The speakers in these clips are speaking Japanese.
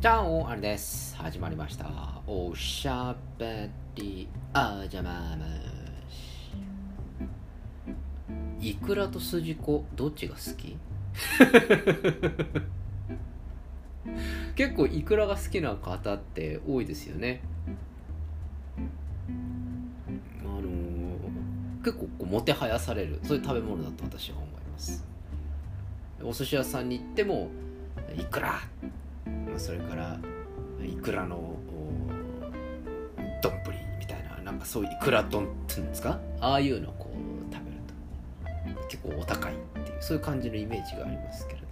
じゃあ、あれです。始まりました。おしゃべりあじゃまむし。いくらとすじこ、どっちが好き？結構いくらが好きな方って多いですよね。あのー結構こうもてはやされるそういう食べ物だと私は思います。お寿司屋さんに行ってもいくら？それからいくらのお丼みたいななんかそういういくら丼っていうんですか？ああいうのをこう食べると。結構お高いっていうそういう感じのイメージがありますけれど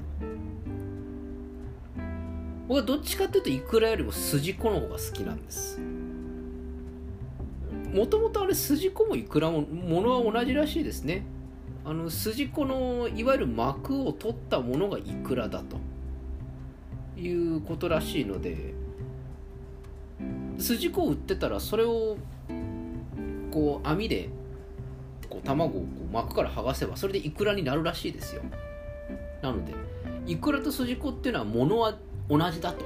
僕はどっちかっていうといくらよりも筋子の方が好きなんです。もともとあれ筋子もいくらもものは同じらしいですね。あの筋子のいわゆる膜を取ったものがいくらだということらしいので筋子を売ってたらそれをこう網でこう卵をこう膜から剥がせばそれでイクラになるらしいですよ。なのでイクラと筋子っていうのは物は同じだと。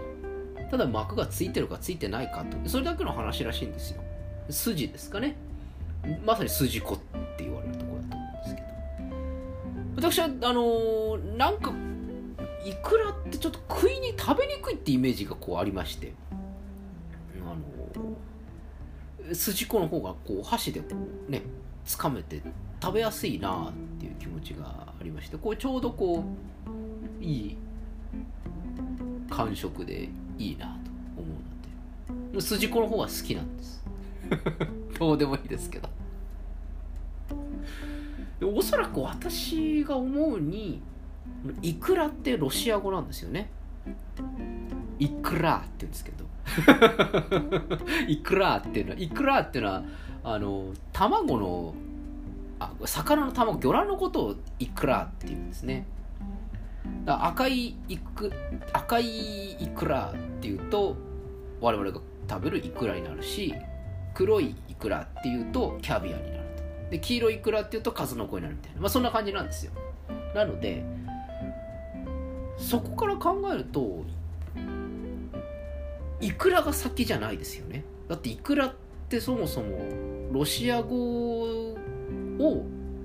ただ膜がついてるかついてないかと。それだけの話らしいんですよ。筋ですかね。まさに筋子って言われるところだと思うんですけど。私はあのーなんかいくらってちょっと食いに食べにくいってイメージがこうありまして。あの筋子の方がこう箸でこうねつかめて食べやすいなっていう気持ちがありまして。こうちょうどこういい感触でいいなと思うので。筋子の方が好きなんです。どうでもいいですけど。でおそらく私が思うにイクラってロシア語なんですよね。イクラって言うんですけど。イクラっていうのはイクラっていうのはあの卵のあ魚の卵魚卵のことをイクラっていうんですね。赤いイク赤いイクラっていうと我々が食べるイクラになるし黒いイクラっていうとキャビアになると。で黄色いイクラっていうと数の子になるみたいな、まあ、そんな感じなんですよ。なのでそこから考えるとイクラが先じゃないですよね。だってイクラってそもそもロシア語を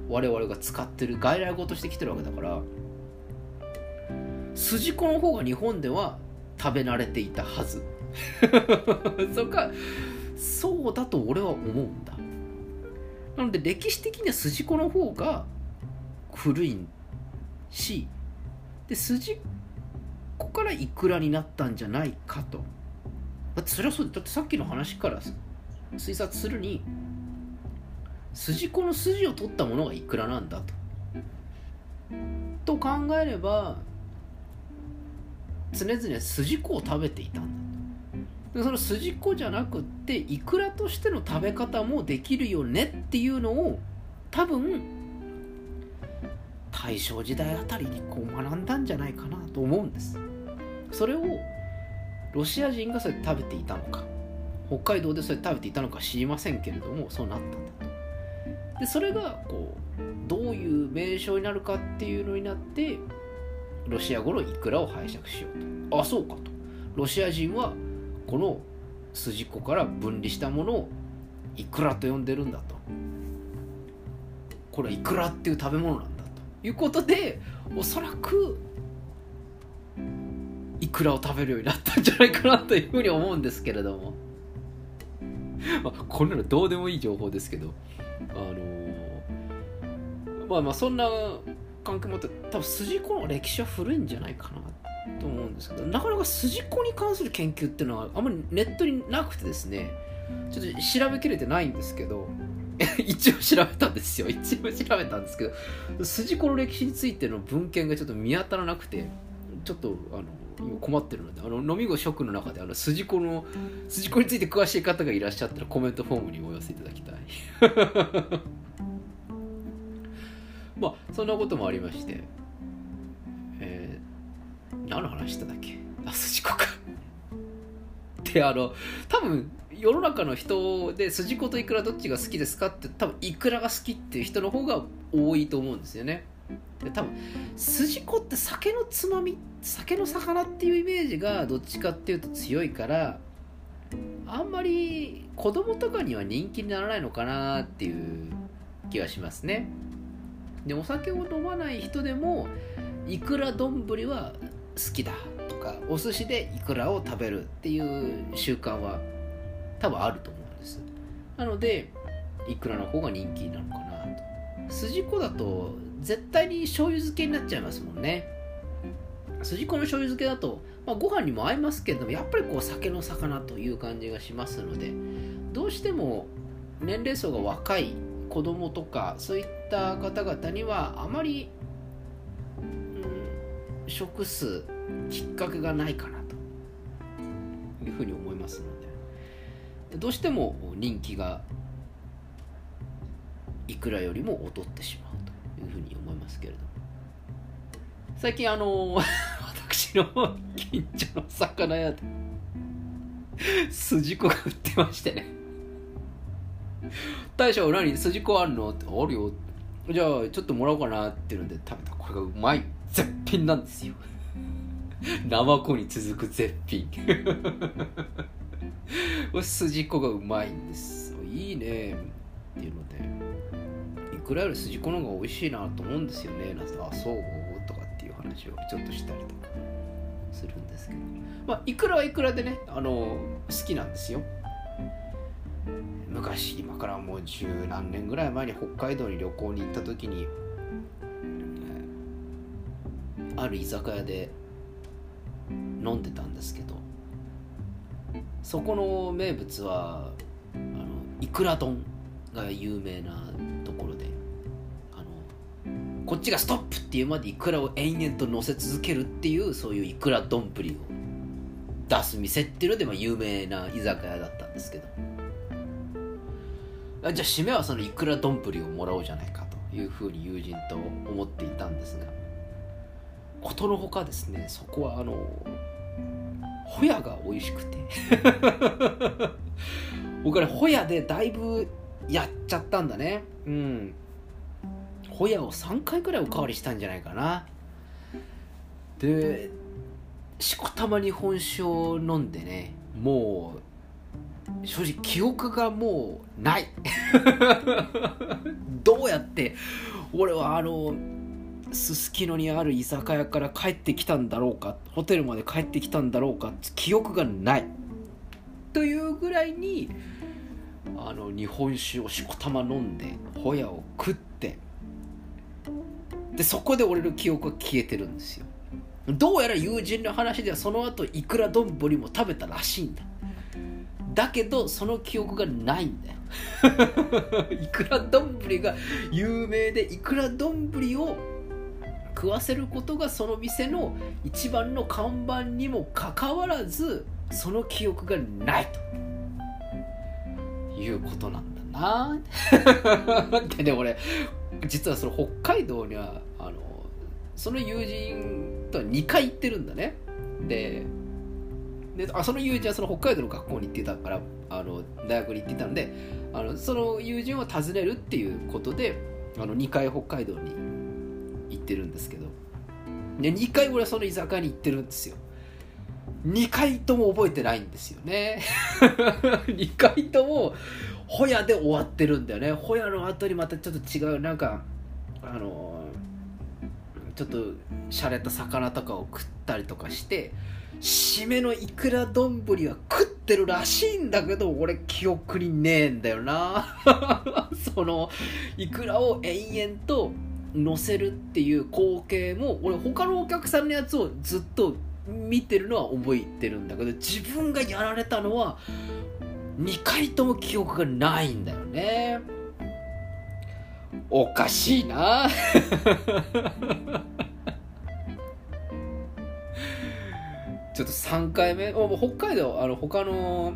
我々が使ってる外来語として来てるわけだから筋子の方が日本では食べ慣れていたはず。そっかそうだと俺は思うんだ。なので歴史的には筋子の方が古いしで筋子からイクラになったんじゃないかと。だってそれはそうだってさっきの話から推察するに筋子の筋を取ったものがイクラなんだと。と考えれば常々筋子を食べていたんだでその筋子じゃなくってイクラとしての食べ方もできるよねっていうのを多分大正時代あたりにこう学んだんじゃないかなと思うんです。それをロシア人がそれ食べていたのか。北海道でそれ食べていたのか知りませんけれどもそうなったんだと。でそれがこうどういう名称になるかっていうのになってロシア語のイクラを拝借しようと。あそうかと。ロシア人はこの筋子から分離したものをイクラと呼んでるんだと。これはイクラっていう食べ物なんだ。いうことでおそらくイクラを食べるようになったんじゃないかなというふうに思うんですけれども、まあ、こんなのどうでもいい情報ですけど。あのーまあまあそんな関係もあって多分筋子の歴史は古いんじゃないかなと思うんですけどなかなか筋子に関する研究っていうのはあんまりネットになくてですねちょっと調べきれてないんですけど 一応調べたんですよ。一応調べたんですけど筋子の歴史についての文献がちょっと見当たらなくてちょっとあの今困ってるのであの飲み子諸君の中であの筋子の筋子について詳しい方がいらっしゃったらコメントフォームにお寄せいただきたい。まあそんなこともありましてえー、何の話したんだっけ？あ筋子か。であの多分世の中の人で筋子とイクラどっちが好きですかって多分イクラが好きっていう人の方が多いと思うんですよね。で多分筋子って酒のつまみ酒の魚っていうイメージがどっちかっていうと強いからあんまり子供とかには人気にならないのかなっていう気がしますね。でお酒を飲まない人でもいくら丼は好きだとかお寿司でいくらを食べるっていう習慣は多分あると思うんです。なのでいくらの方が人気なのかなと。筋子だと絶対に醤油漬けになっちゃいますもんね。筋子の醤油漬けだと、まあ、ご飯にも合いますけれどもやっぱりこう酒の魚という感じがしますのでどうしても年齢層が若い子供とかそういった方々にはあまり、うん、食すきっかけがないかなというふうに思いますので。どうしても人気がいくらよりも劣ってしまうというふうに思いますけれども。最近あの 私の近所の魚屋で筋子が売ってましてね。大将何？筋子あるの？って。あるよ。じゃあちょっともらおうかなっていうので食べた。これがうまい絶品なんですよ。ナマコに続く絶品。筋子がうまいんですいいねっていうので。いくらより筋子の方が美味しいなと思うんですよね。なんてあそう？とかっていう話をちょっとしたりとか。するんですけど。まあいくらはいくらでねあの好きなんですよ。昔今からもう十何年ぐらい前に北海道に旅行に行った時にある居酒屋で飲んでたんですけど。そこの名物はあのいくら丼が有名なところであのこっちがストップっていうまでいくらを延々と乗せ続けるっていうそういういくら丼を出す店っていうので、まあ、有名な居酒屋だったんですけど。じゃあ締めはそのいくら丼をもらおうじゃないかというふうに友人と思っていたんですがことのほかですねそこはあのホヤが美味しくて。僕はホヤでだいぶやっちゃったんだね。うん。ホヤを3回くらいおかわりしたんじゃないかな。でしこたま日本酒を飲んでねもう正直記憶がもうない。どうやって俺はあのすすきのにある居酒屋から帰ってきたんだろうかホテルまで帰ってきたんだろうか記憶がない。というぐらいにあの日本酒をしこたま飲んでホヤを食ってでそこで俺の記憶が消えてるんですよ。どうやら友人の話ではその後いくら丼も食べたらしいんだ。だけどその記憶がないんだよ。いくら丼が有名でいくら丼を食わせることがその店の一番の看板にもかかわらずその記憶がないということなんだな。でね俺実はその北海道にはあのその友人とは2回行ってるんだね。でであその友人はその北海道の学校に行ってたからあの大学に行ってたのであのその友人を訪ねるっていうことであの2回北海道に行ってるんですけど。で2回俺はその居酒屋に行ってるんですよ。2回とも覚えてないんですよね。2回ともホヤで終わってるんだよね。ホヤの後にまたちょっと違うなんかあのちょっと洒落た魚とかを食ったりとかして締めのいくら丼は食ってるらしいんだけど俺記憶にねえんだよな。そのいくらを延々と乗せるっていう光景も俺他のお客さんのやつをずっと見てるのは覚えてるんだけど自分がやられたのは2回とも記憶がないんだよね。おかしいな。ちょっと3回目。北海道あの他の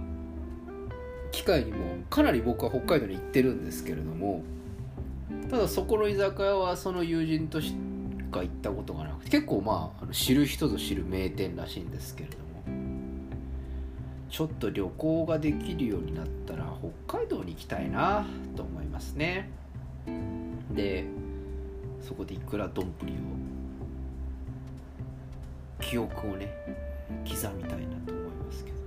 機会にもかなり僕は北海道に行ってるんですけれどもただそこの居酒屋はその友人としか行ったことがなくて結構まあ知る人ぞ知る名店らしいんですけれども。ちょっと旅行ができるようになったら北海道に行きたいなと思いますね。でそこでいくら丼を記憶をね刻みたいなと思いますけど。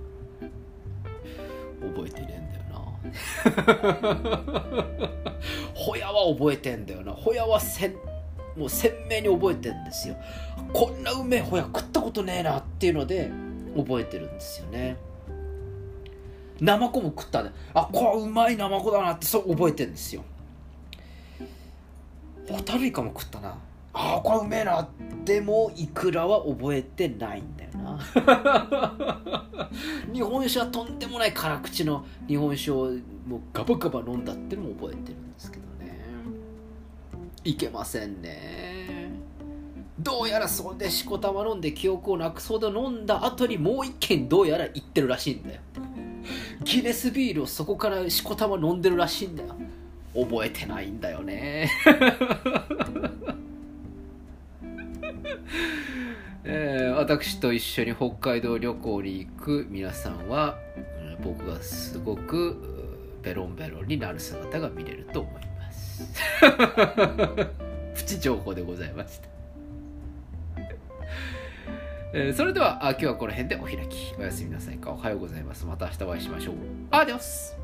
覚えてねえんだよな。ホヤは覚えてんだよな。ホヤはせんもう鮮明に覚えてんですよ。こんなうめえホヤ食ったことねえなっていうので覚えてるんですよね。ナマコも食ったね。あこれうまいナマコだなってそう覚えてるんですよ。ホタルイカも食ったな。ああこれうめえな。でもイクラは覚えてないんだよな。日本酒はとんでもない辛口の日本酒をもうガバガバ飲んだってのも覚えてるんですけど。いけませんね。どうやらそれでしこたま飲んで記憶をなくそうで飲んだ後にもう一軒どうやら行ってるらしいんだよ。ギネスビールをそこからしこたま飲んでるらしいんだよ。覚えてないんだよね。えー、私と一緒に北海道旅行に行く皆さんは僕がすごくベロンベロンになる姿が見れると思います。プチ情報でございました。えー、それではあ今日はこの辺でお開き。おやすみなさいか。おはようございます。また明日お会いしましょう。アディオス